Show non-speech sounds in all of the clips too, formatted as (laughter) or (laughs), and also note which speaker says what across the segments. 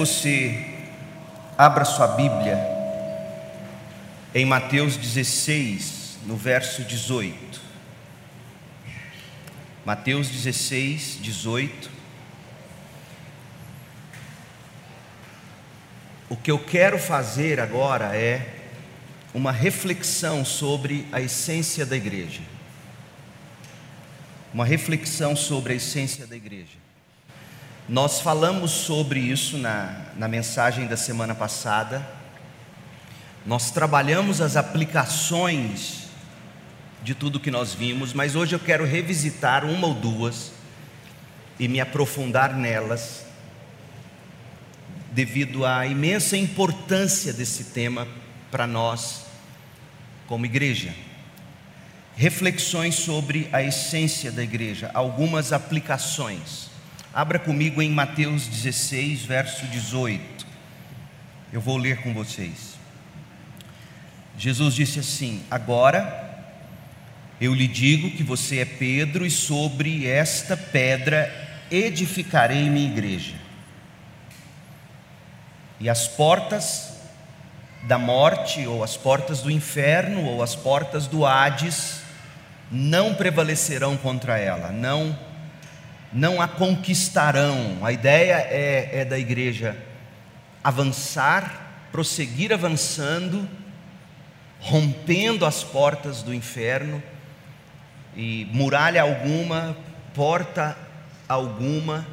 Speaker 1: você abra sua Bíblia em Mateus 16, no verso 18. Mateus 16, 18. O que eu quero fazer agora é uma reflexão sobre a essência da igreja. Uma reflexão sobre a essência da igreja. Nós falamos sobre isso na, na mensagem da semana passada. Nós trabalhamos as aplicações de tudo que nós vimos, mas hoje eu quero revisitar uma ou duas e me aprofundar nelas, devido à imensa importância desse tema para nós, como igreja. Reflexões sobre a essência da igreja, algumas aplicações. Abra comigo em Mateus 16, verso 18. Eu vou ler com vocês. Jesus disse assim: Agora eu lhe digo que você é Pedro, e sobre esta pedra edificarei minha igreja. E as portas da morte, ou as portas do inferno, ou as portas do Hades, não prevalecerão contra ela, não, não a conquistarão. A ideia é, é da igreja avançar, prosseguir avançando, rompendo as portas do inferno e muralha alguma, porta alguma,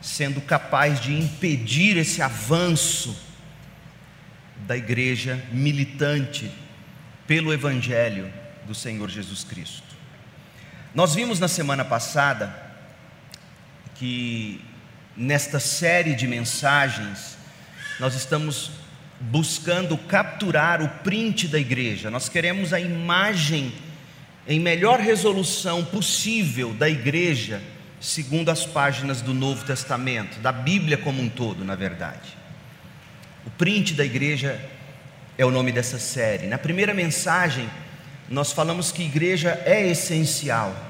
Speaker 1: sendo capaz de impedir esse avanço da igreja militante pelo Evangelho do Senhor Jesus Cristo. Nós vimos na semana passada que nesta série de mensagens nós estamos buscando capturar o print da igreja, nós queremos a imagem em melhor resolução possível da igreja, segundo as páginas do Novo Testamento, da Bíblia como um todo, na verdade. O print da igreja é o nome dessa série. Na primeira mensagem, nós falamos que igreja é essencial.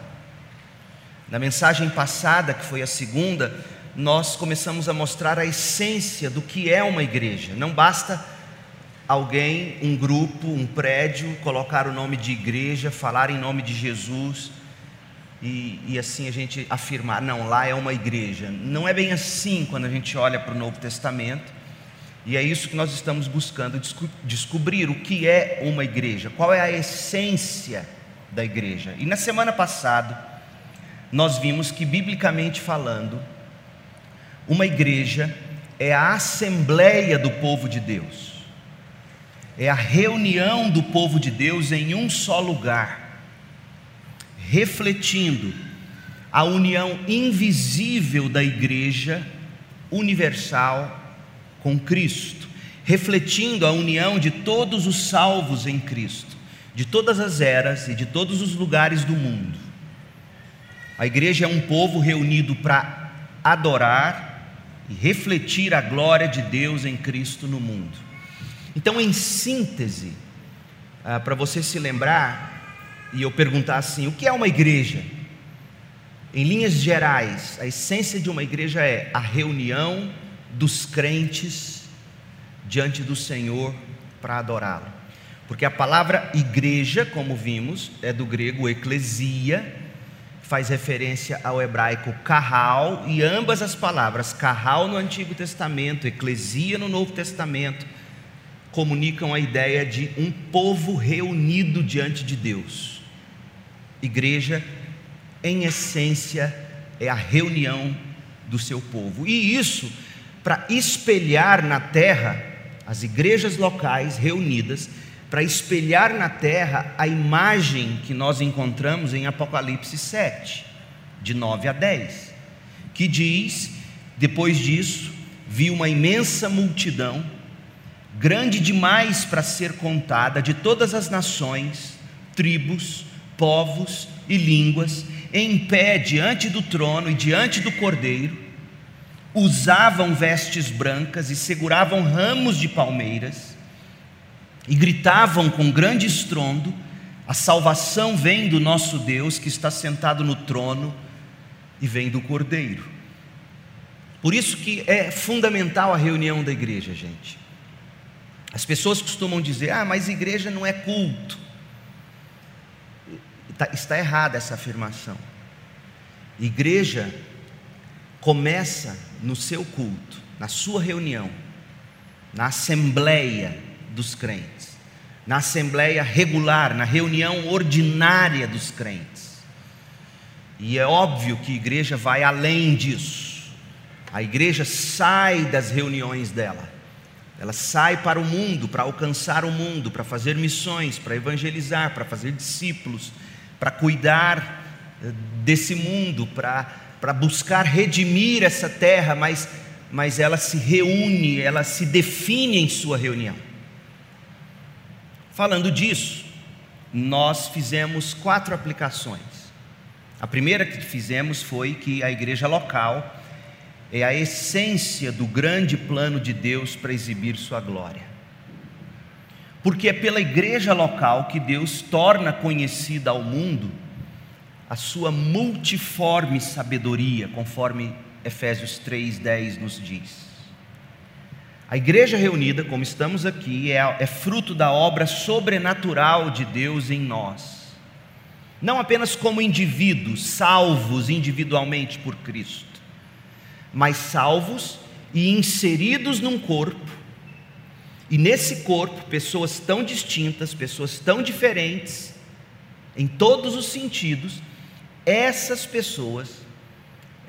Speaker 1: Na mensagem passada, que foi a segunda, nós começamos a mostrar a essência do que é uma igreja. Não basta alguém, um grupo, um prédio, colocar o nome de igreja, falar em nome de Jesus e, e, assim a gente afirmar, não, lá é uma igreja. Não é bem assim quando a gente olha para o Novo Testamento. E é isso que nós estamos buscando descobrir o que é uma igreja, qual é a essência da igreja. E na semana passada, nós vimos que, biblicamente falando, uma igreja é a assembleia do povo de Deus, é a reunião do povo de Deus em um só lugar, refletindo a união invisível da igreja universal com Cristo, refletindo a união de todos os salvos em Cristo, de todas as eras e de todos os lugares do mundo. A igreja é um povo reunido para adorar e refletir a glória de Deus em Cristo no mundo. Então, em síntese, ah, para você se lembrar, e eu perguntar assim: o que é uma igreja? Em linhas gerais, a essência de uma igreja é a reunião dos crentes diante do Senhor para adorá-lo. Porque a palavra igreja, como vimos, é do grego eclesia, faz referência ao hebraico carral, e ambas as palavras, carral no Antigo Testamento, eclesia no Novo Testamento, comunicam a ideia de um povo reunido diante de Deus. Igreja, em essência, é a reunião do seu povo, e isso para espelhar na terra as igrejas locais reunidas, para espelhar na terra a imagem que nós encontramos em Apocalipse 7, de 9 a 10, que diz: depois disso, vi uma imensa multidão, grande demais para ser contada, de todas as nações, tribos, povos e línguas, em pé diante do trono e diante do cordeiro. Usavam vestes brancas e seguravam ramos de palmeiras e gritavam com grande estrondo: A salvação vem do nosso Deus que está sentado no trono e vem do Cordeiro. Por isso que é fundamental a reunião da igreja, gente. As pessoas costumam dizer: ah, mas igreja não é culto. Está, está errada essa afirmação. Igreja começa no seu culto, na sua reunião, na assembleia dos crentes, na assembleia regular, na reunião ordinária dos crentes. E é óbvio que a igreja vai além disso. A igreja sai das reuniões dela. Ela sai para o mundo, para alcançar o mundo, para fazer missões, para evangelizar, para fazer discípulos, para cuidar eh, desse mundo, para, para buscar redimir essa terra, mas, mas ela se reúne, ela se define em sua reunião. Falando disso, nós fizemos quatro aplicações. A primeira que fizemos foi que a igreja local é a essência do grande plano de Deus para exibir Sua glória. Porque é pela igreja local que Deus torna conhecida ao mundo a sua multiforme sabedoria, conforme Efésios 3,10 nos diz. A igreja reunida, como estamos aqui, é, é fruto da obra sobrenatural de Deus em nós. Não apenas como indivíduos, salvos individualmente por Cristo, mas salvos e inseridos num corpo, e nesse corpo, pessoas tão distintas, pessoas tão diferentes, em todos os sentidos, essas pessoas,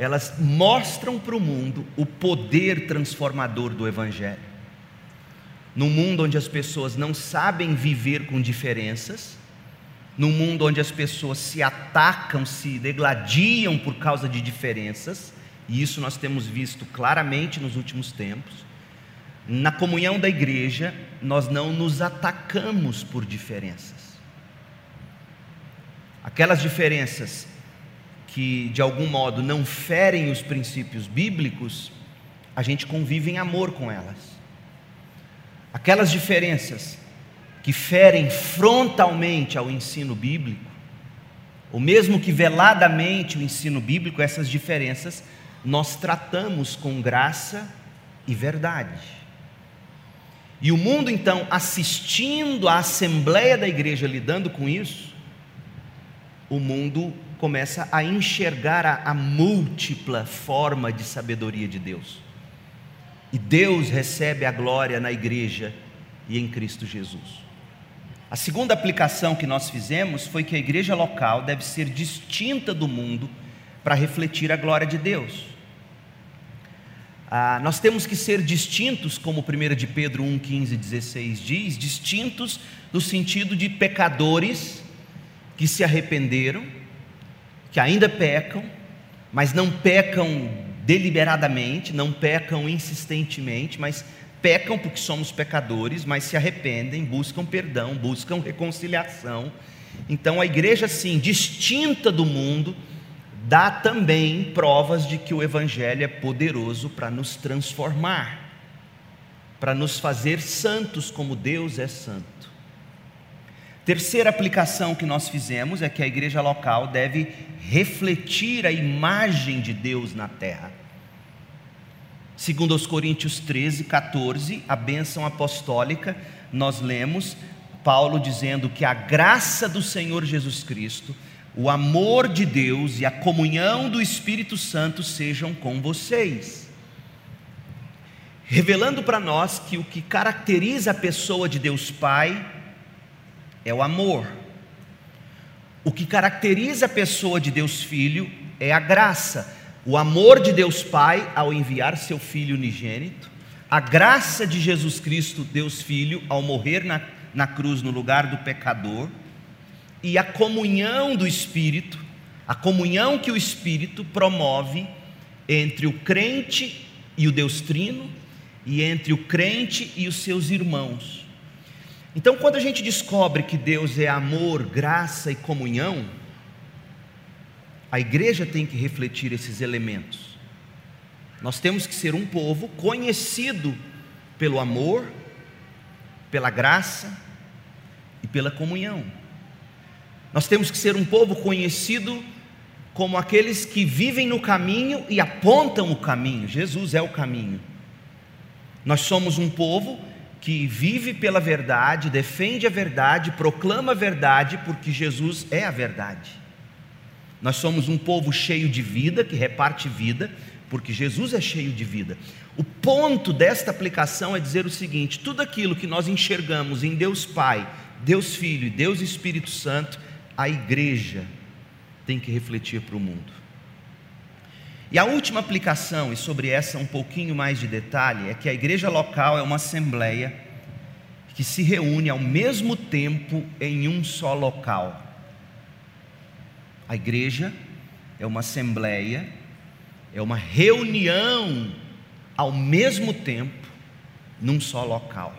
Speaker 1: elas mostram para o mundo o poder transformador do Evangelho. Num mundo onde as pessoas não sabem viver com diferenças, num mundo onde as pessoas se atacam, se degladiam por causa de diferenças, e isso nós temos visto claramente nos últimos tempos. Na comunhão da igreja, nós não nos atacamos por diferenças. Aquelas diferenças que de algum modo não ferem os princípios bíblicos, a gente convive em amor com elas. Aquelas diferenças que ferem frontalmente ao ensino bíblico, ou mesmo que veladamente o ensino bíblico, essas diferenças nós tratamos com graça e verdade. E o mundo então, assistindo à assembleia da igreja lidando com isso, o mundo começa a enxergar a, a múltipla forma de sabedoria de Deus. E Deus recebe a glória na igreja e em Cristo Jesus. A segunda aplicação que nós fizemos foi que a igreja local deve ser distinta do mundo para refletir a glória de Deus. Ah, nós temos que ser distintos, como 1 de Pedro 1, 15 e 16 diz, distintos no sentido de pecadores que se arrependeram, que ainda pecam, mas não pecam deliberadamente, não pecam insistentemente, mas pecam porque somos pecadores, mas se arrependem, buscam perdão, buscam reconciliação. Então a igreja, sim, distinta do mundo, dá também provas de que o Evangelho é poderoso para nos transformar, para nos fazer santos como Deus é santo. Terceira aplicação que nós fizemos é que a igreja local deve refletir a imagem de Deus na terra. Segundo aos Coríntios 13, 14, a bênção apostólica, nós lemos Paulo dizendo que a graça do Senhor Jesus Cristo o amor de Deus e a comunhão do Espírito Santo sejam com vocês. Revelando para nós que o que caracteriza a pessoa de Deus Pai é o amor. O que caracteriza a pessoa de Deus Filho é a graça. O amor de Deus Pai ao enviar seu Filho unigênito, a graça de Jesus Cristo, Deus Filho, ao morrer na, na cruz no lugar do pecador, e a comunhão do Espírito, a comunhão que o Espírito promove entre o crente e o Deus Trino, e entre o crente e os seus irmãos. Então, quando a gente descobre que Deus é amor, graça e comunhão, a igreja tem que refletir esses elementos. Nós temos que ser um povo conhecido pelo amor, pela graça e pela comunhão. Nós temos que ser um povo conhecido como aqueles que vivem no caminho e apontam o caminho. Jesus é o caminho. Nós somos um povo que vive pela verdade, defende a verdade, proclama a verdade, porque Jesus é a verdade. Nós somos um povo cheio de vida, que reparte vida, porque Jesus é cheio de vida. O ponto desta aplicação é dizer o seguinte: tudo aquilo que nós enxergamos em Deus Pai, Deus Filho e Deus Espírito Santo, a igreja tem que refletir para o mundo. E a última aplicação, e sobre essa um pouquinho mais de detalhe, é que a igreja local é uma assembleia que se reúne ao mesmo tempo em um só local. A igreja é uma assembleia, é uma reunião ao mesmo tempo num só local.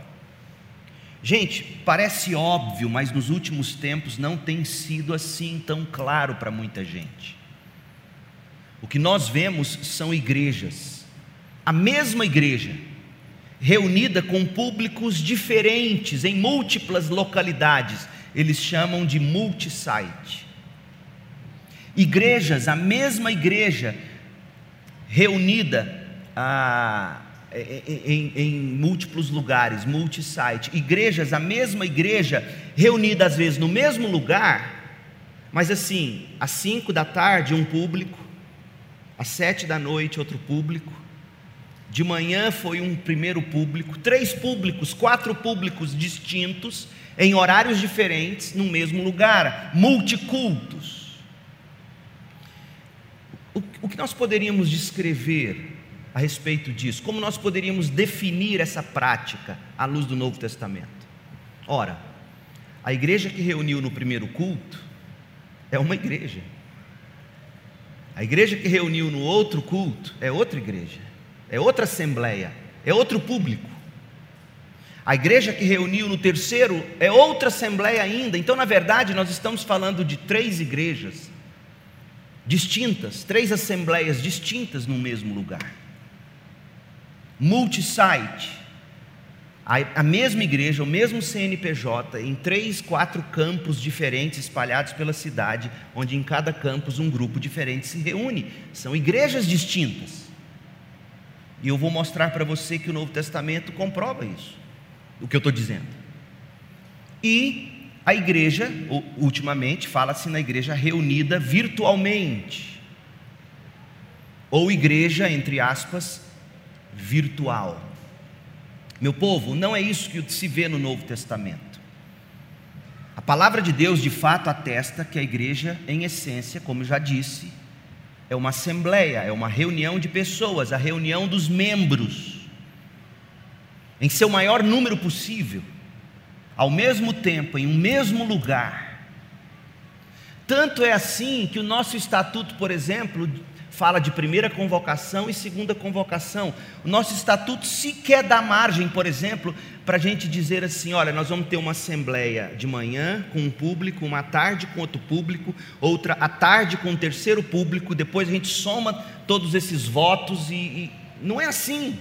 Speaker 1: Gente, parece óbvio, mas nos últimos tempos não tem sido assim tão claro para muita gente. O que nós vemos são igrejas, a mesma igreja, reunida com públicos diferentes em múltiplas localidades, eles chamam de multisite. Igrejas, a mesma igreja, reunida a em, em, múltiplos lugares, multisite, igrejas, a mesma igreja, reunida às vezes no mesmo lugar, mas assim, às cinco da tarde um público, às sete da noite outro público, de manhã foi um primeiro público, três públicos, quatro públicos distintos, em horários diferentes, no mesmo lugar, multicultos. O, que nós poderíamos descrever a respeito disso? Como nós poderíamos definir essa prática à luz do Novo Testamento? Ora, a igreja que reuniu no primeiro culto é uma igreja. A igreja que reuniu no outro culto é outra igreja, é outra assembleia, é outro público. A igreja que reuniu no terceiro é outra assembleia ainda. Então, na verdade, nós estamos falando de três igrejas distintas, três assembleias distintas no mesmo lugar multisite, a, mesma igreja, o mesmo CNPJ, em três, quatro campos diferentes espalhados pela cidade, onde em cada campus um grupo diferente se reúne. São igrejas distintas. E eu vou mostrar para você que o Novo Testamento comprova isso, o que eu estou dizendo. E a igreja, ultimamente, fala-se na igreja reunida virtualmente, ou igreja, entre aspas, virtual. Meu povo, não é isso que se vê no Novo Testamento. A palavra de Deus de fato atesta que a igreja, em essência, como já disse, é uma assembleia, é uma reunião de pessoas, a reunião dos membros, em seu maior número possível, ao mesmo tempo, em um mesmo lugar. Tanto é assim que o nosso estatuto, por exemplo, fala de primeira convocação e segunda convocação. O nosso estatuto sequer dá margem, por exemplo, para a gente dizer assim: olha, nós vamos ter uma assembleia de manhã com um público, uma tarde com outro público, outra à tarde com um terceiro público, depois a gente soma todos esses votos e, e não é assim.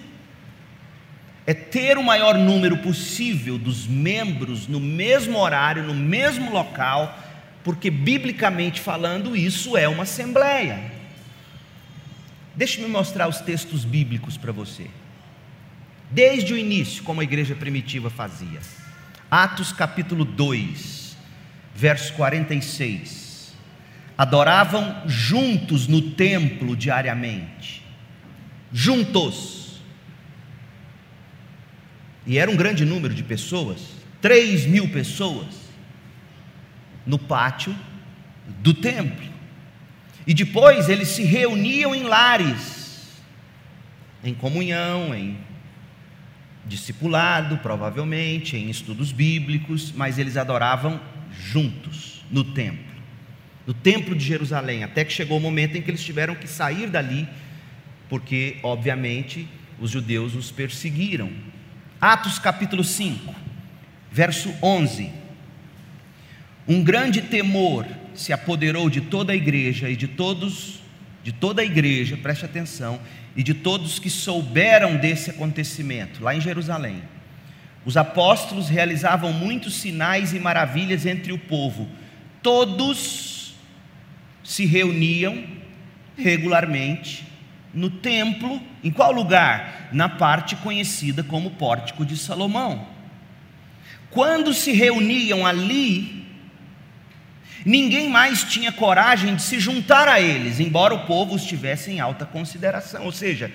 Speaker 1: É ter o maior número possível dos membros no mesmo horário, no mesmo local, porque biblicamente falando, isso é uma assembleia. Deixe-me mostrar os textos bíblicos para você. Desde o início, como a igreja primitiva fazia. Atos capítulo 2, verso 46. Adoravam juntos no templo diariamente. Juntos. E era um grande número de pessoas, 3 mil pessoas, no pátio do templo. E depois eles se reuniam em lares, em comunhão, em discipulado, provavelmente, em estudos bíblicos, mas eles adoravam juntos no templo, no templo de Jerusalém, até que chegou o momento em que eles tiveram que sair dali, porque, obviamente, os judeus os perseguiram. Atos capítulo 5, verso 11. Um grande temor se apoderou de toda a igreja e de todos, de toda a igreja, preste atenção, e de todos que souberam desse acontecimento, lá em Jerusalém. Os apóstolos realizavam muitos sinais e maravilhas entre o povo. Todos se reuniam regularmente no templo, em qual lugar? Na parte conhecida como Pórtico de Salomão. Quando se reuniam ali, ninguém mais tinha coragem de se juntar a eles, embora o povo os tivesse em alta consideração. Ou seja,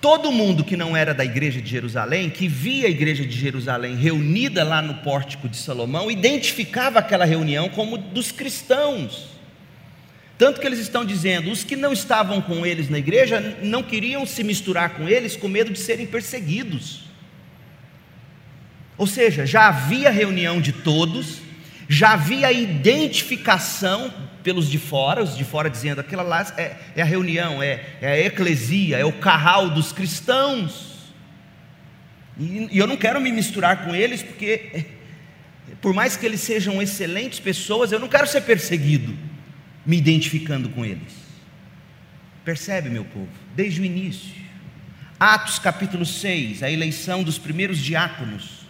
Speaker 1: todo mundo que não era da igreja de Jerusalém, que via a igreja de Jerusalém reunida lá no pórtico de Salomão, identificava aquela reunião como dos cristãos. Tanto que eles estão dizendo, os que não estavam com eles na igreja não queriam se misturar com eles com medo de serem perseguidos. Ou seja, já havia reunião de todos, já havia identificação pelos de fora, os de fora dizendo aquela lá é, é a reunião, é, é, a eclesia, é o carral dos cristãos. E, e eu não quero me misturar com eles, porque por mais que eles sejam excelentes pessoas, eu não quero ser perseguido me identificando com eles. Percebe, meu povo? Desde o início. Atos capítulo 6, a eleição dos primeiros diáconos.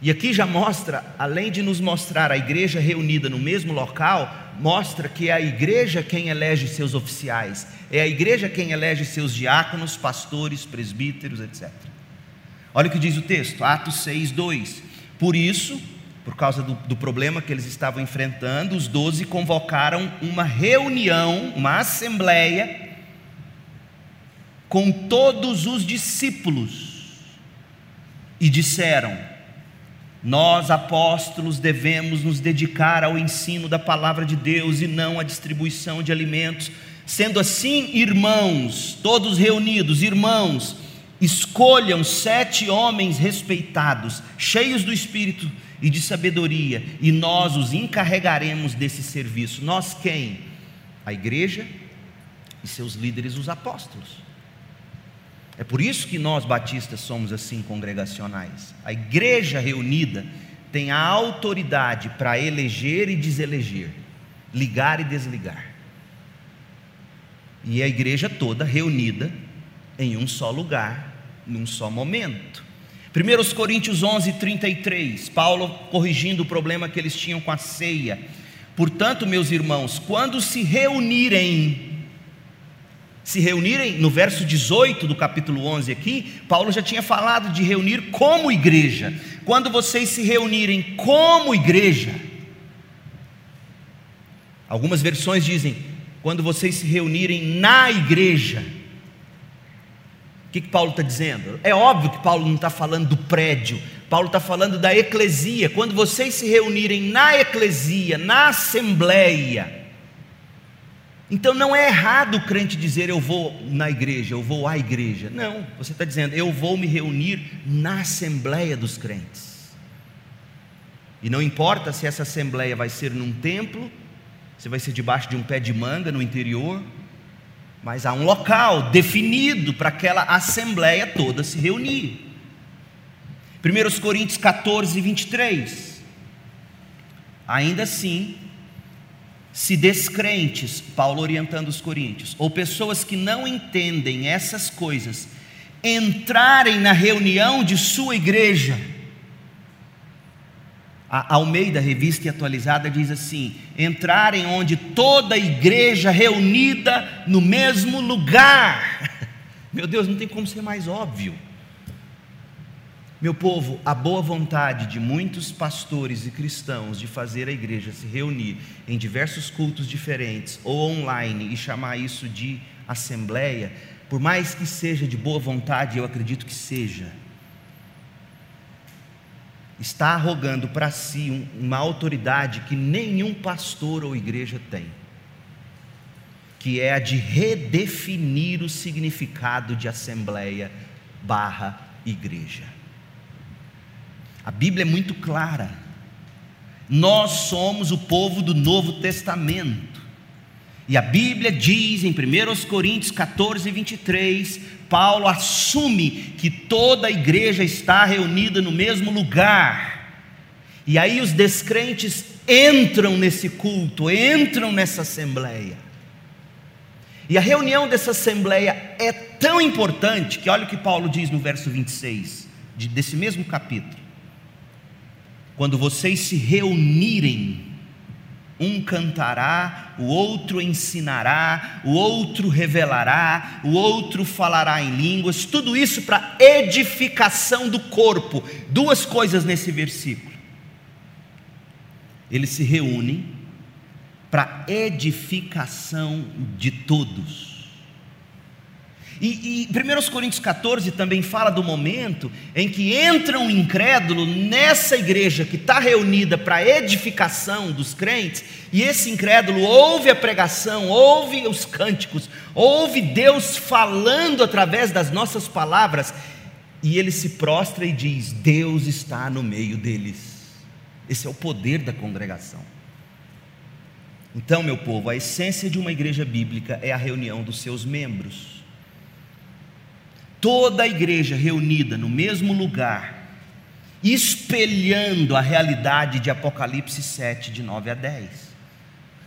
Speaker 1: E aqui já mostra, além de nos mostrar a igreja reunida no mesmo local, mostra que é a igreja quem elege seus oficiais, é a igreja quem elege seus diáconos, pastores, presbíteros, etc. Olha o que diz o texto, Atos 6, 2. Por isso, por causa do, do problema que eles estavam enfrentando, os doze convocaram uma reunião, uma assembleia, com todos os discípulos, e disseram: Nós, apóstolos, devemos nos dedicar ao ensino da palavra de Deus e não à distribuição de alimentos. Sendo assim, irmãos, todos reunidos, irmãos, escolham sete homens respeitados, cheios do Espírito e de sabedoria, e nós os encarregaremos desse serviço. Nós quem? A igreja e seus líderes, os apóstolos. É por isso que nós batistas somos assim congregacionais. A igreja reunida tem a autoridade para eleger e deseleger, ligar e desligar. E a igreja toda reunida em um só lugar, num só momento. 1 Coríntios 11, 33, Paulo corrigindo o problema que eles tinham com a ceia. Portanto, meus irmãos, quando se reunirem, se reunirem, no verso 18 do capítulo 11 aqui, Paulo já tinha falado de reunir como igreja. Quando vocês se reunirem como igreja, algumas versões dizem, quando vocês se reunirem na igreja, que, que Paulo está dizendo? É óbvio que Paulo não está falando do prédio, Paulo está falando da eclesia. Quando vocês se reunirem na eclesia, na assembleia, então não é errado o crente dizer eu vou na igreja, eu vou à igreja. Não, você está dizendo eu vou me reunir na assembleia dos crentes. E não importa se essa assembleia vai ser num templo, se vai ser debaixo de um pé de manga no interior, mas há um local definido para aquela assembleia toda se reunir. 1 Coríntios 14, 23. Ainda assim, se descrentes, Paulo orientando os coríntios, ou pessoas que não entendem essas coisas, entrarem na reunião de sua igreja, a Almeida, revista e atualizada, diz assim: entrarem onde toda a igreja reunida no mesmo lugar. (laughs) Meu Deus, não tem como ser mais óbvio. Meu povo, a boa vontade de muitos pastores e cristãos de fazer a igreja se reunir em diversos cultos diferentes ou online e chamar isso de assembleia, por mais que seja de boa vontade, eu acredito que seja está arrogando para si uma autoridade que nenhum pastor ou igreja tem, que é a de redefinir o significado de assembleia barra igreja. A Bíblia é muito clara. Nós somos o povo do Novo Testamento. E a Bíblia diz em 1 Coríntios 14, 23, Paulo assume que toda a igreja está reunida no mesmo lugar. E aí os descrentes entram nesse culto, entram nessa assembleia. E a reunião dessa assembleia é tão importante que olha o que Paulo diz no verso 26 de, desse mesmo capítulo. Quando vocês se reunirem Um cantará, o outro ensinará, o outro revelará, o outro falará em línguas, tudo isso para edificação do corpo. Duas coisas nesse versículo. Eles se reúnem para edificação de todos. E, e 1 Coríntios 14 também fala do momento em que entra um incrédulo nessa igreja que está reunida para edificação dos crentes, e esse incrédulo ouve a pregação, ouve os cânticos, ouve Deus falando através das nossas palavras, e ele se prostra e diz: Deus está no meio deles. Esse é o poder da congregação. Então, meu povo, a essência de uma igreja bíblica é a reunião dos seus membros toda a igreja reunida no mesmo lugar, espelhando a realidade de Apocalipse 7, de 9 a 10.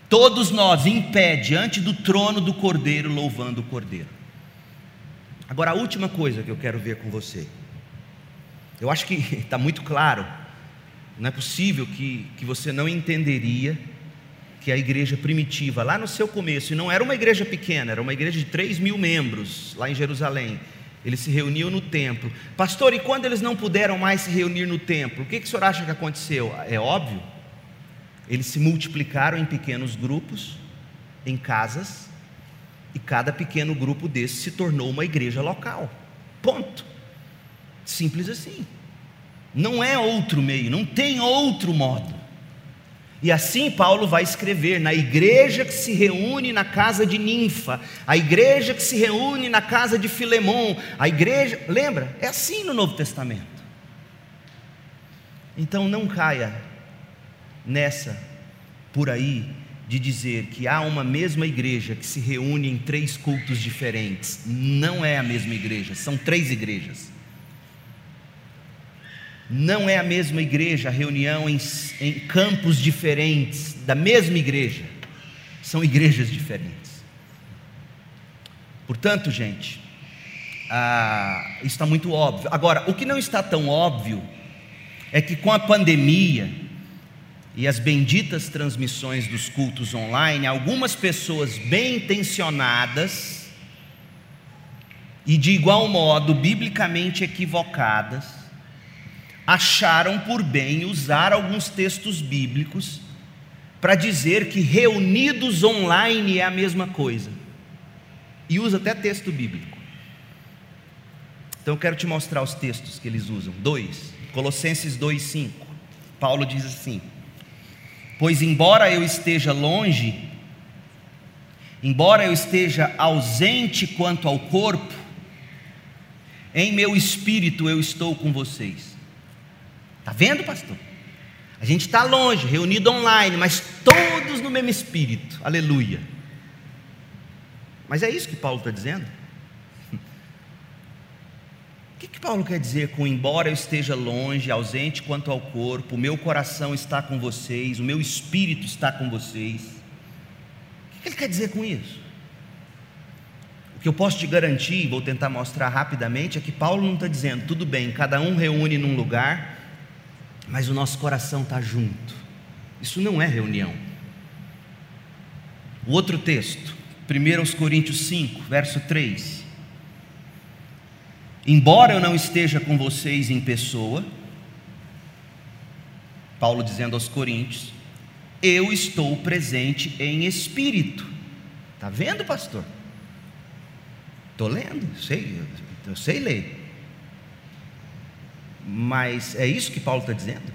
Speaker 1: Todos nós em pé diante do trono do Cordeiro, louvando o Cordeiro. Agora, a última coisa que eu quero ver com você. Eu acho que está (laughs) muito claro. Não é possível que, que você não entenderia que a igreja primitiva, lá no seu começo, e não era uma igreja pequena, era uma igreja de 3 mil membros, lá em Jerusalém, eles se reuniam no templo. Pastor, e quando eles não puderam mais se reunir no templo, o que, que o senhor acha que aconteceu? É óbvio. Eles se multiplicaram em pequenos grupos, em casas, e cada pequeno grupo desses se tornou uma igreja local. Ponto. Simples assim. Não é outro meio, não tem outro modo. E assim Paulo vai escrever na igreja que se reúne na casa de Ninfa, a igreja que se reúne na casa de Filemon, a igreja, lembra? É assim no Novo Testamento. Então não caia nessa por aí de dizer que há uma mesma igreja que se reúne em três cultos diferentes. Não é a mesma igreja, são três igrejas. Não é a mesma igreja, a reunião em, em campos diferentes da mesma igreja. São igrejas diferentes. Portanto, gente, ah, está muito óbvio. Agora, o que não está tão óbvio é que com a pandemia e as benditas transmissões dos cultos online, algumas pessoas bem intencionadas e de igual modo biblicamente equivocadas acharam por bem usar alguns textos bíblicos para dizer que reunidos online é a mesma coisa. E usa até texto bíblico. Então eu quero te mostrar os textos que eles usam. Dois, Colossenses 2,5. Paulo diz assim: Pois embora eu esteja longe, embora eu esteja ausente quanto ao corpo, em meu espírito eu estou com vocês Está vendo, pastor? A gente está longe, reunido online, mas todos no mesmo espírito. Aleluia. Mas é isso que Paulo está dizendo? O que, que Paulo quer dizer com embora eu esteja longe, ausente quanto ao corpo, o meu coração está com vocês, o meu espírito está com vocês? O que ele quer dizer com isso? O que eu posso te garantir, vou tentar mostrar rapidamente, é que Paulo não está dizendo, tudo bem, cada um reúne num lugar, mas o nosso coração está junto. Isso não é reunião. O outro texto, 1 Coríntios 5, verso 3. Embora eu não esteja com vocês em pessoa, Paulo dizendo aos Coríntios, eu estou presente em espírito. Está vendo, pastor? Estou lendo, sei, eu sei ler. Mas é isso que Paulo está dizendo?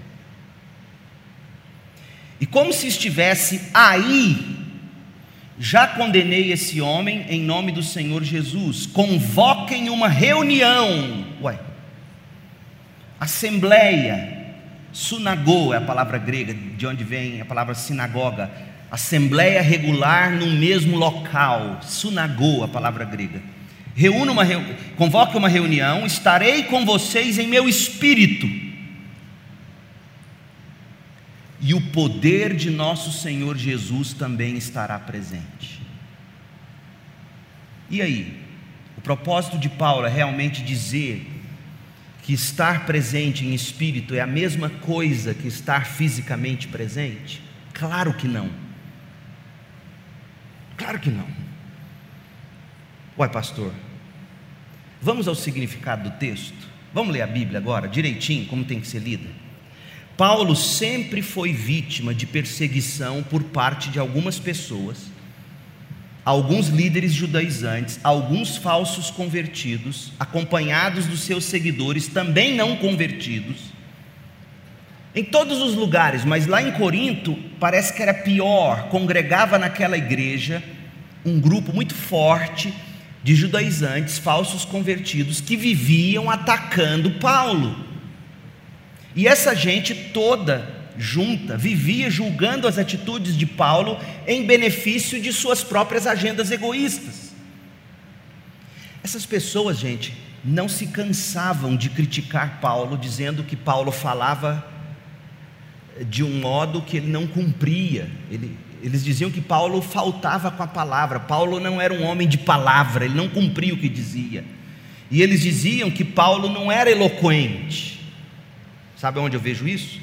Speaker 1: E como se estivesse aí, já condenei esse homem em nome do Senhor Jesus. Convoquem uma reunião. Ué, assembleia, sunagô é a palavra grega, de onde vem a palavra sinagoga. Assembleia regular no mesmo local. Sunagô, a palavra grega reúna uma, convoque uma reunião, estarei com vocês em meu espírito. E o poder de nosso Senhor Jesus também estará presente. E aí? O propósito de Paulo é realmente dizer que estar presente em espírito é a mesma coisa que estar fisicamente presente? Claro que não. Claro que não. Uai, pastor, vamos ao significado do texto? Vamos ler a Bíblia agora, direitinho, como tem que ser lida? Paulo sempre foi vítima de perseguição por parte de algumas pessoas, alguns líderes judaizantes, alguns falsos convertidos, acompanhados dos seus seguidores também não convertidos em todos os lugares, mas lá em Corinto parece que era pior. Congregava naquela igreja um grupo muito forte de judaizantes, falsos convertidos, que viviam atacando Paulo. E essa gente toda junta vivia julgando as atitudes de Paulo em benefício de suas próprias agendas egoístas. Essas pessoas, gente, não se cansavam de criticar Paulo, dizendo que Paulo falava de um modo que ele não cumpria. Ele, eles diziam que Paulo faltava com a palavra. Paulo não era um homem de palavra, ele não cumpria o que dizia. E eles diziam que Paulo não era eloquente. Sabe onde eu vejo isso?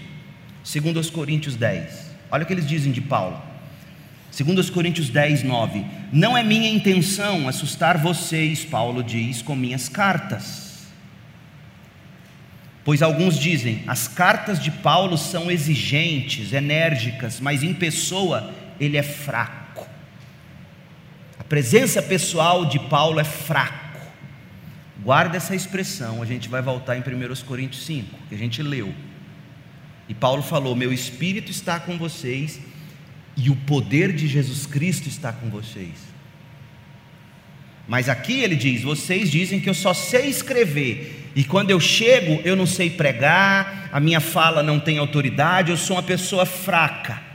Speaker 1: Segundo os Coríntios 10. Olha o que eles dizem de Paulo. Segundo os Coríntios 10, 9. Não é minha intenção assustar vocês, Paulo diz, com minhas cartas Pois alguns dizem, as cartas de Paulo são exigentes, enérgicas, mas em pessoa ele é fraco. A presença pessoal de Paulo é fraco. Guarda essa expressão, a gente vai voltar em 1 Coríntios 5, que a gente leu. E Paulo falou: Meu espírito está com vocês e o poder de Jesus Cristo está com vocês. Mas aqui ele diz: Vocês dizem que eu só sei escrever, e quando eu chego eu não sei pregar, a minha fala não tem autoridade, eu sou uma pessoa fraca.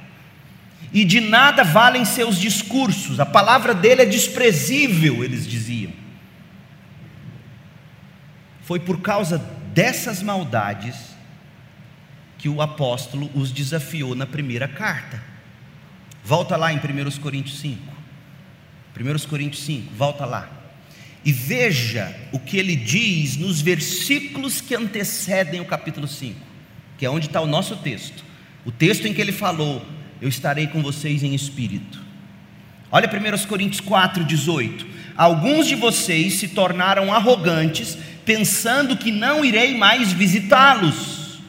Speaker 1: E de nada valem seus discursos, a palavra dele é desprezível, eles diziam. Foi por causa dessas maldades que o apóstolo os desafiou na primeira carta. Volta lá em 1 Coríntios 5. 1 Coríntios 5, volta lá. E veja o que ele diz nos versículos que antecedem o capítulo 5, que é onde está o nosso texto. O texto em que ele falou: Eu estarei com vocês em espírito. Olha 1 Coríntios 4, 18. Alguns de vocês se tornaram arrogantes, pensando que não irei mais visitá-los.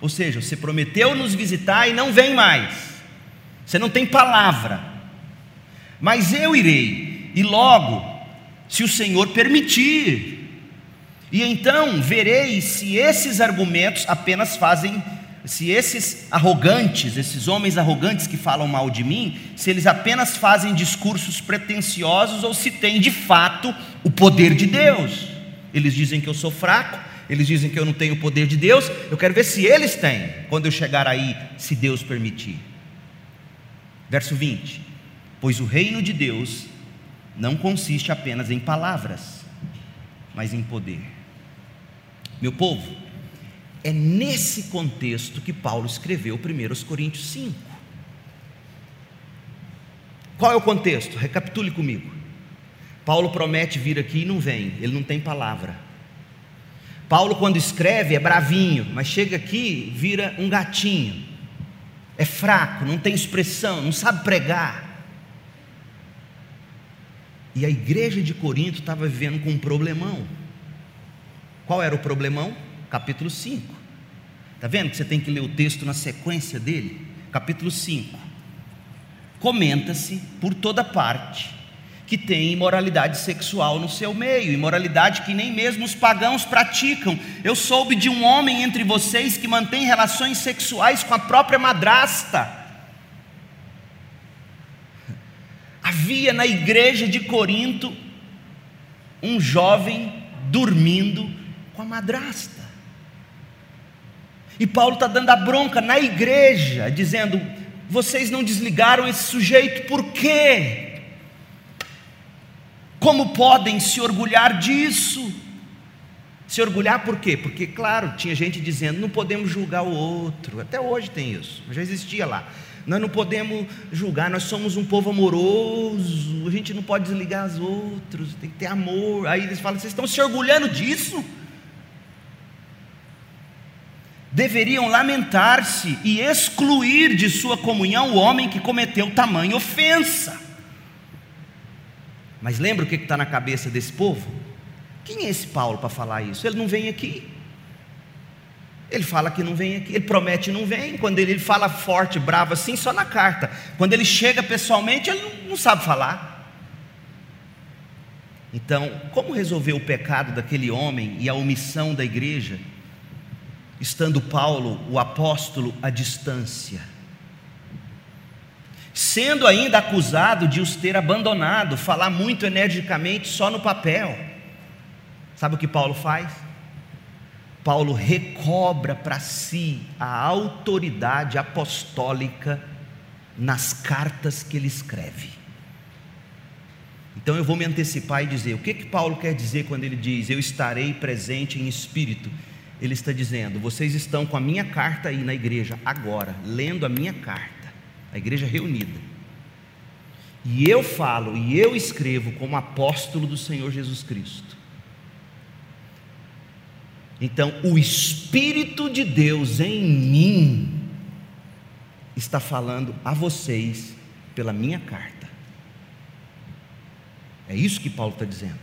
Speaker 1: Ou seja, você prometeu nos visitar e não vem mais. Você não tem palavra. Mas eu irei, e logo, se o Senhor permitir. E então verei se esses argumentos apenas fazem, se esses arrogantes, esses homens arrogantes que falam mal de mim, se eles apenas fazem discursos pretensiosos ou se têm de fato o poder de Deus. Eles dizem que eu sou fraco, eles dizem que eu não tenho o poder de Deus, eu quero ver se eles têm, quando eu chegar aí, se Deus permitir. Verso 20: Pois o reino de Deus não consiste apenas em palavras, mas em poder. Meu povo, é nesse contexto que Paulo escreveu 1 Coríntios 5. Qual é o contexto? Recapitule comigo. Paulo promete vir aqui e não vem, ele não tem palavra. Paulo, quando escreve, é bravinho, mas chega aqui, vira um gatinho. É fraco, não tem expressão, não sabe pregar. E a igreja de Corinto estava vivendo com um problemão. Qual era o problemão? Capítulo 5. Está vendo que você tem que ler o texto na sequência dele? Capítulo 5. Comenta-se por toda parte que tem imoralidade sexual no seu meio, imoralidade que nem mesmo os pagãos praticam. Eu soube de um homem entre vocês que mantém relações sexuais com a própria madrasta. (laughs) Havia na igreja de Corinto um jovem dormindo com a madrasta. E Paulo está dando a bronca na igreja, dizendo: vocês não desligaram esse sujeito, por quê? Como podem se orgulhar disso? Se orgulhar por quê? Porque, claro, tinha gente dizendo: não podemos julgar o outro. Até hoje tem isso, já existia lá. Nós não podemos julgar, nós somos um povo amoroso, a gente não pode desligar os outros, tem que ter amor. Aí eles falam: vocês estão se orgulhando disso? Deveriam lamentar-se e excluir de sua comunhão o homem que cometeu tamanha ofensa. Mas lembra o que está na cabeça desse povo? Quem é esse Paulo para falar isso? Ele não vem aqui. Ele fala que não vem aqui, ele promete não vem. Quando ele, fala forte, bravo assim, só na carta. Quando ele chega pessoalmente, ele não sabe falar. Então, como resolver o pecado daquele homem e a omissão da igreja, estando Paulo, o apóstolo, à distância? Sendo ainda acusado de os ter abandonado, falar muito energicamente só no papel. Sabe o que Paulo faz? Paulo recobra para si a autoridade apostólica nas cartas que ele escreve. Então eu vou me antecipar e dizer: o que, que Paulo quer dizer quando ele diz eu estarei presente em espírito? Ele está dizendo: vocês estão com a minha carta aí na igreja agora, lendo a minha carta, a igreja reunida. E eu falo e eu escrevo como apóstolo do Senhor Jesus Cristo. Então, o Espírito de Deus em mim está falando a vocês pela minha carta. É isso que Paulo está dizendo.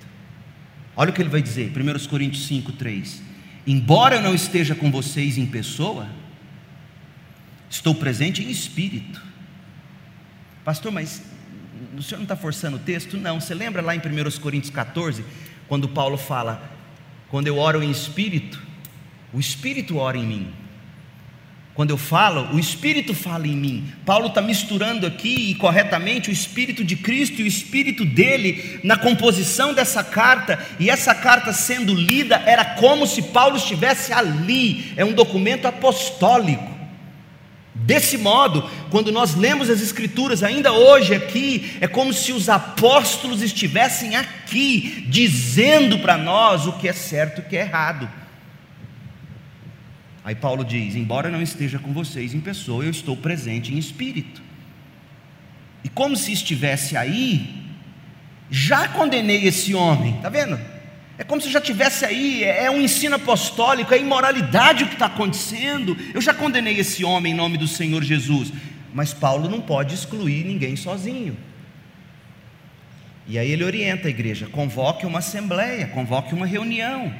Speaker 1: Olha o que ele vai dizer, 1 Coríntios 5, 3. Embora eu não esteja com vocês em pessoa, estou presente em espírito. Pastor, mas o senhor não está forçando o texto? Não. Você lembra lá em 1 Coríntios 14, quando Paulo fala: quando eu oro em espírito, o espírito ora em mim. Quando eu falo, o Espírito fala em mim. Paulo está misturando aqui e corretamente o Espírito de Cristo e o Espírito dele na composição dessa carta, e essa carta sendo lida era como se Paulo estivesse ali, é um documento apostólico. Desse modo, quando nós lemos as Escrituras, ainda hoje aqui, é como se os apóstolos estivessem aqui, dizendo para nós o que é certo e o que é errado. Aí Paulo diz: Embora não esteja com vocês em pessoa, eu estou presente em espírito. E como se estivesse aí, já condenei esse homem, está vendo? É como se já tivesse aí, é, é um ensino apostólico, é imoralidade o que está acontecendo. Eu já condenei esse homem em nome do Senhor Jesus. Mas Paulo não pode excluir ninguém sozinho. E aí ele orienta a igreja: convoque uma assembleia, convoque uma reunião.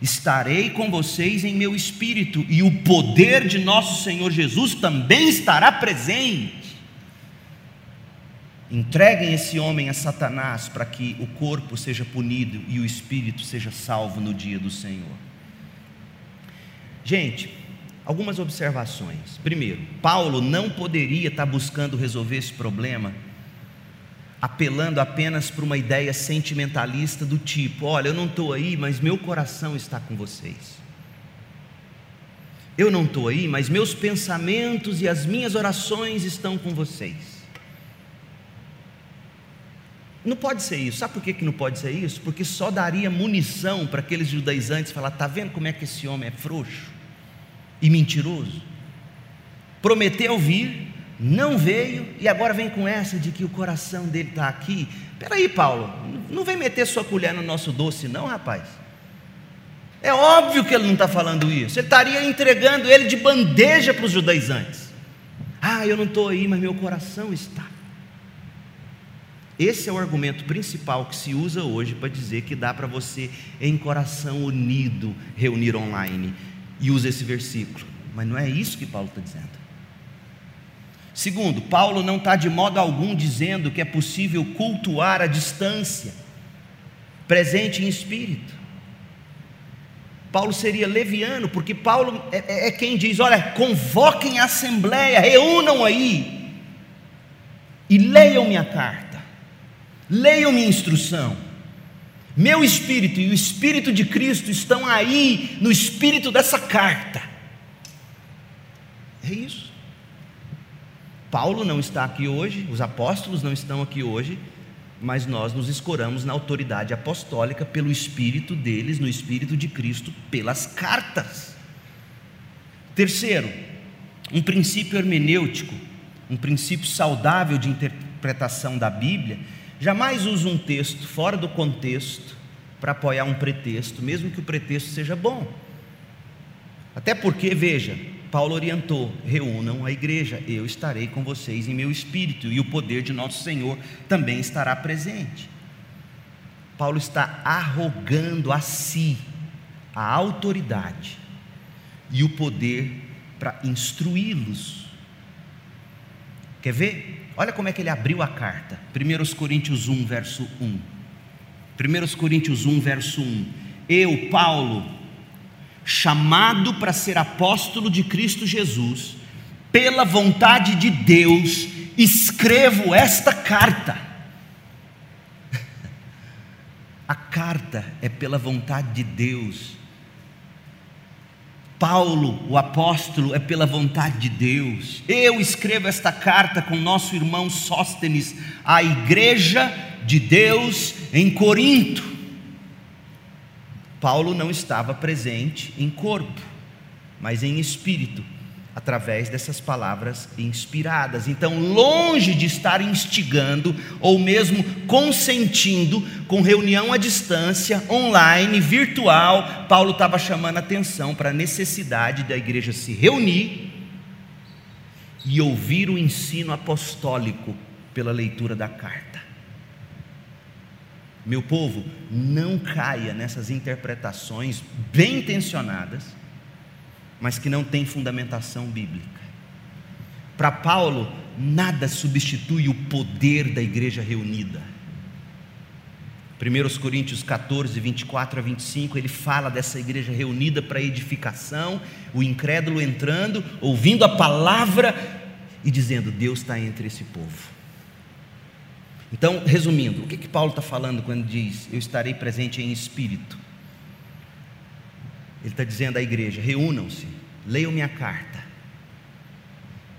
Speaker 1: Estarei com vocês em meu espírito, e o poder de nosso Senhor Jesus também estará presente. Entreguem esse homem a Satanás para que o corpo seja punido e o espírito seja salvo no dia do Senhor. Gente, algumas observações. Primeiro, Paulo não poderia estar buscando resolver esse problema apelando apenas para uma ideia sentimentalista do tipo: olha, eu não estou aí, mas meu coração está com vocês. Eu não estou aí, mas meus pensamentos e as minhas orações estão com vocês. Não pode ser isso. Sabe por que, que não pode ser isso? Porque só daria munição para aqueles judaizantes falar: está vendo como é que esse homem é frouxo e mentiroso? Prometeu vir, não veio e agora vem com essa de que o coração dele está aqui. Peraí, Paulo, não vem meter sua colher no nosso doce, não, rapaz. É óbvio que ele não está falando isso. Ele estaria entregando ele de bandeja para os judaizantes. Ah, eu não estou aí, mas meu coração está. Esse é o argumento principal que se usa hoje para dizer que dá para você, em coração unido, reunir online. E usa esse versículo. Mas não é isso que Paulo está dizendo. Segundo, Paulo não está de modo algum dizendo que é possível cultuar a distância, presente em espírito. Paulo seria leviano, porque Paulo é, é, é quem diz: olha, convoquem a assembleia, reúnam aí e leiam minha carta, leiam minha instrução. Meu espírito e o espírito de Cristo estão aí no espírito dessa carta. É isso. Paulo não está aqui hoje, os apóstolos não estão aqui hoje, mas nós nos escoramos na autoridade apostólica pelo Espírito deles, no Espírito de Cristo, pelas cartas. Terceiro, um princípio hermenêutico, um princípio saudável de interpretação da Bíblia, jamais usa um texto fora do contexto para apoiar um pretexto, mesmo que o pretexto seja bom. Até porque, veja, Paulo orientou: reúnam a igreja, eu estarei com vocês em meu espírito, e o poder de nosso Senhor também estará presente. Paulo está arrogando a si a autoridade e o poder para instruí-los. Quer ver? Olha como é que ele abriu a carta. 1 Coríntios 1, verso 1. 1 Coríntios 1, verso 1. Eu, Paulo, chamado para ser apóstolo de Cristo Jesus, pela vontade de Deus, escrevo esta carta. (laughs) A carta é pela vontade de Deus Paulo, o apóstolo, é pela vontade de Deus. Eu escrevo esta carta com nosso irmão Sóstenes à igreja de Deus em Corinto. Paulo não estava presente em corpo, mas em espírito através dessas palavras inspiradas. Então, longe de estar instigando ou mesmo consentindo com reunião à distância, online, virtual, Paulo estava chamando atenção para a necessidade da igreja se reunir e ouvir o ensino apostólico pela leitura da carta. Meu povo, não caia nessas interpretações bem intencionadas mas que não tem fundamentação bíblica. Para Paulo, nada substitui o poder da igreja reunida. 1 Coríntios 14, 24 a 25, ele fala dessa igreja reunida para edificação, o incrédulo entrando, ouvindo a palavra e dizendo: Deus está entre esse povo. Então, resumindo, o que, que Paulo está falando quando diz: Eu estarei presente em espírito? Ele está dizendo à igreja: reúnam-se, leiam minha carta.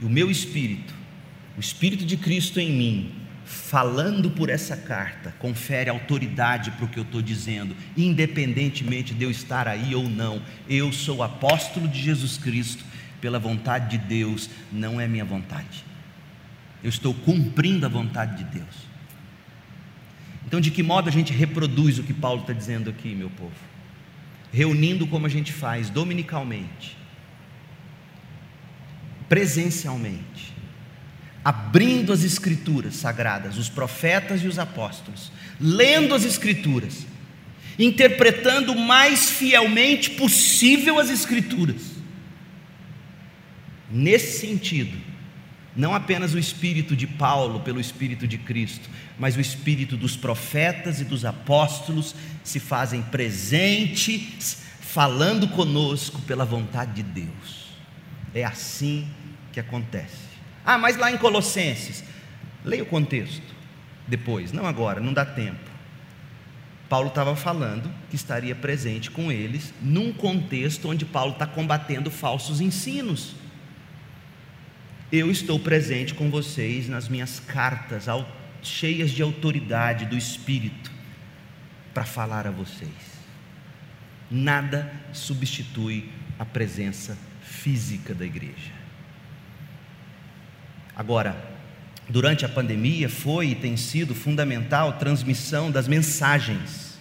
Speaker 1: E o meu espírito, o espírito de Cristo em mim, falando por essa carta, confere autoridade para o que eu estou dizendo, independentemente de eu estar aí ou não. Eu sou apóstolo de Jesus Cristo, pela vontade de Deus, não é minha vontade. Eu estou cumprindo a vontade de Deus. Então, de que modo a gente reproduz o que Paulo está dizendo aqui, meu povo? reunindo como a gente faz dominicalmente, presencialmente, abrindo as escrituras sagradas, os profetas e os apóstolos, lendo as escrituras, interpretando o mais fielmente possível as escrituras. Nesse sentido, não apenas o espírito de Paulo pelo espírito de Cristo, mas o espírito dos profetas e dos apóstolos se fazem presentes, falando conosco pela vontade de Deus. É assim que acontece. Ah, mas lá em Colossenses, leia o contexto depois, não agora, não dá tempo. Paulo estava falando que estaria presente com eles num contexto onde Paulo está combatendo falsos ensinos. Eu estou presente com vocês nas minhas cartas, cheias de autoridade do Espírito, para falar a vocês. Nada substitui a presença física da igreja. Agora, durante a pandemia foi e tem sido fundamental a transmissão das mensagens,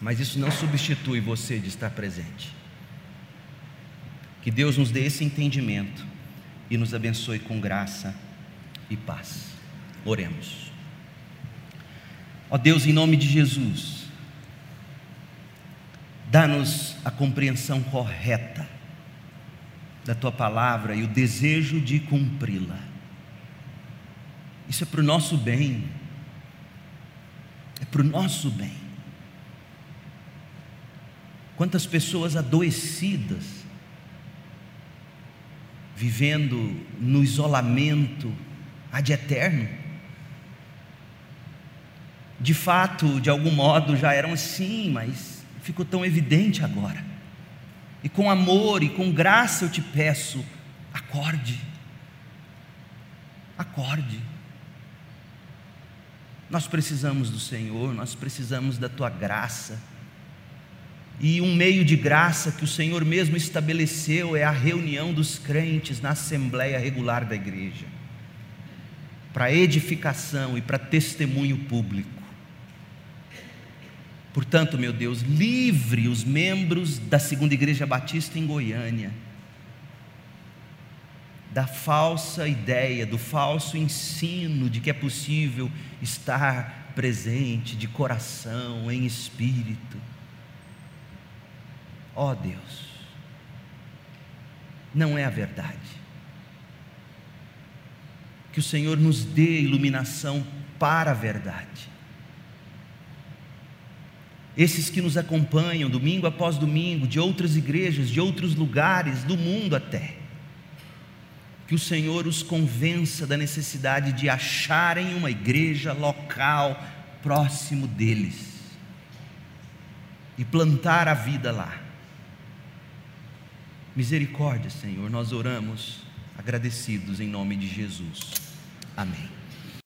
Speaker 1: mas isso não substitui você de estar presente. Que Deus nos dê esse entendimento e nos abençoe com graça e paz. Oremos. Ó Deus, em nome de Jesus, dá-nos a compreensão correta da tua palavra e o desejo de cumpri-la. Isso é para o nosso bem, é para o nosso bem. Quantas pessoas adoecidas, vivendo no isolamento ad eterno. De fato, de algum modo já eram assim, mas ficou tão evidente agora. E com amor e com graça eu te peço, acorde. Acorde. Nós precisamos do Senhor, nós precisamos da tua graça e um meio de graça que o Senhor mesmo estabeleceu é a reunião dos crentes na assembleia regular da igreja, para edificação e para testemunho público. Portanto, meu Deus, livre os membros da Segunda Igreja Batista em Goiânia da falsa ideia, do falso ensino de que é possível estar presente de coração, em espírito. Ó oh Deus, não é a verdade. Que o Senhor nos dê iluminação para a verdade. Esses que nos acompanham domingo após domingo, de outras igrejas, de outros lugares do mundo até, que o Senhor os convença da necessidade de acharem uma igreja local próximo deles e plantar a vida lá. Misericórdia, Senhor, nós oramos agradecidos em nome de Jesus. Amém.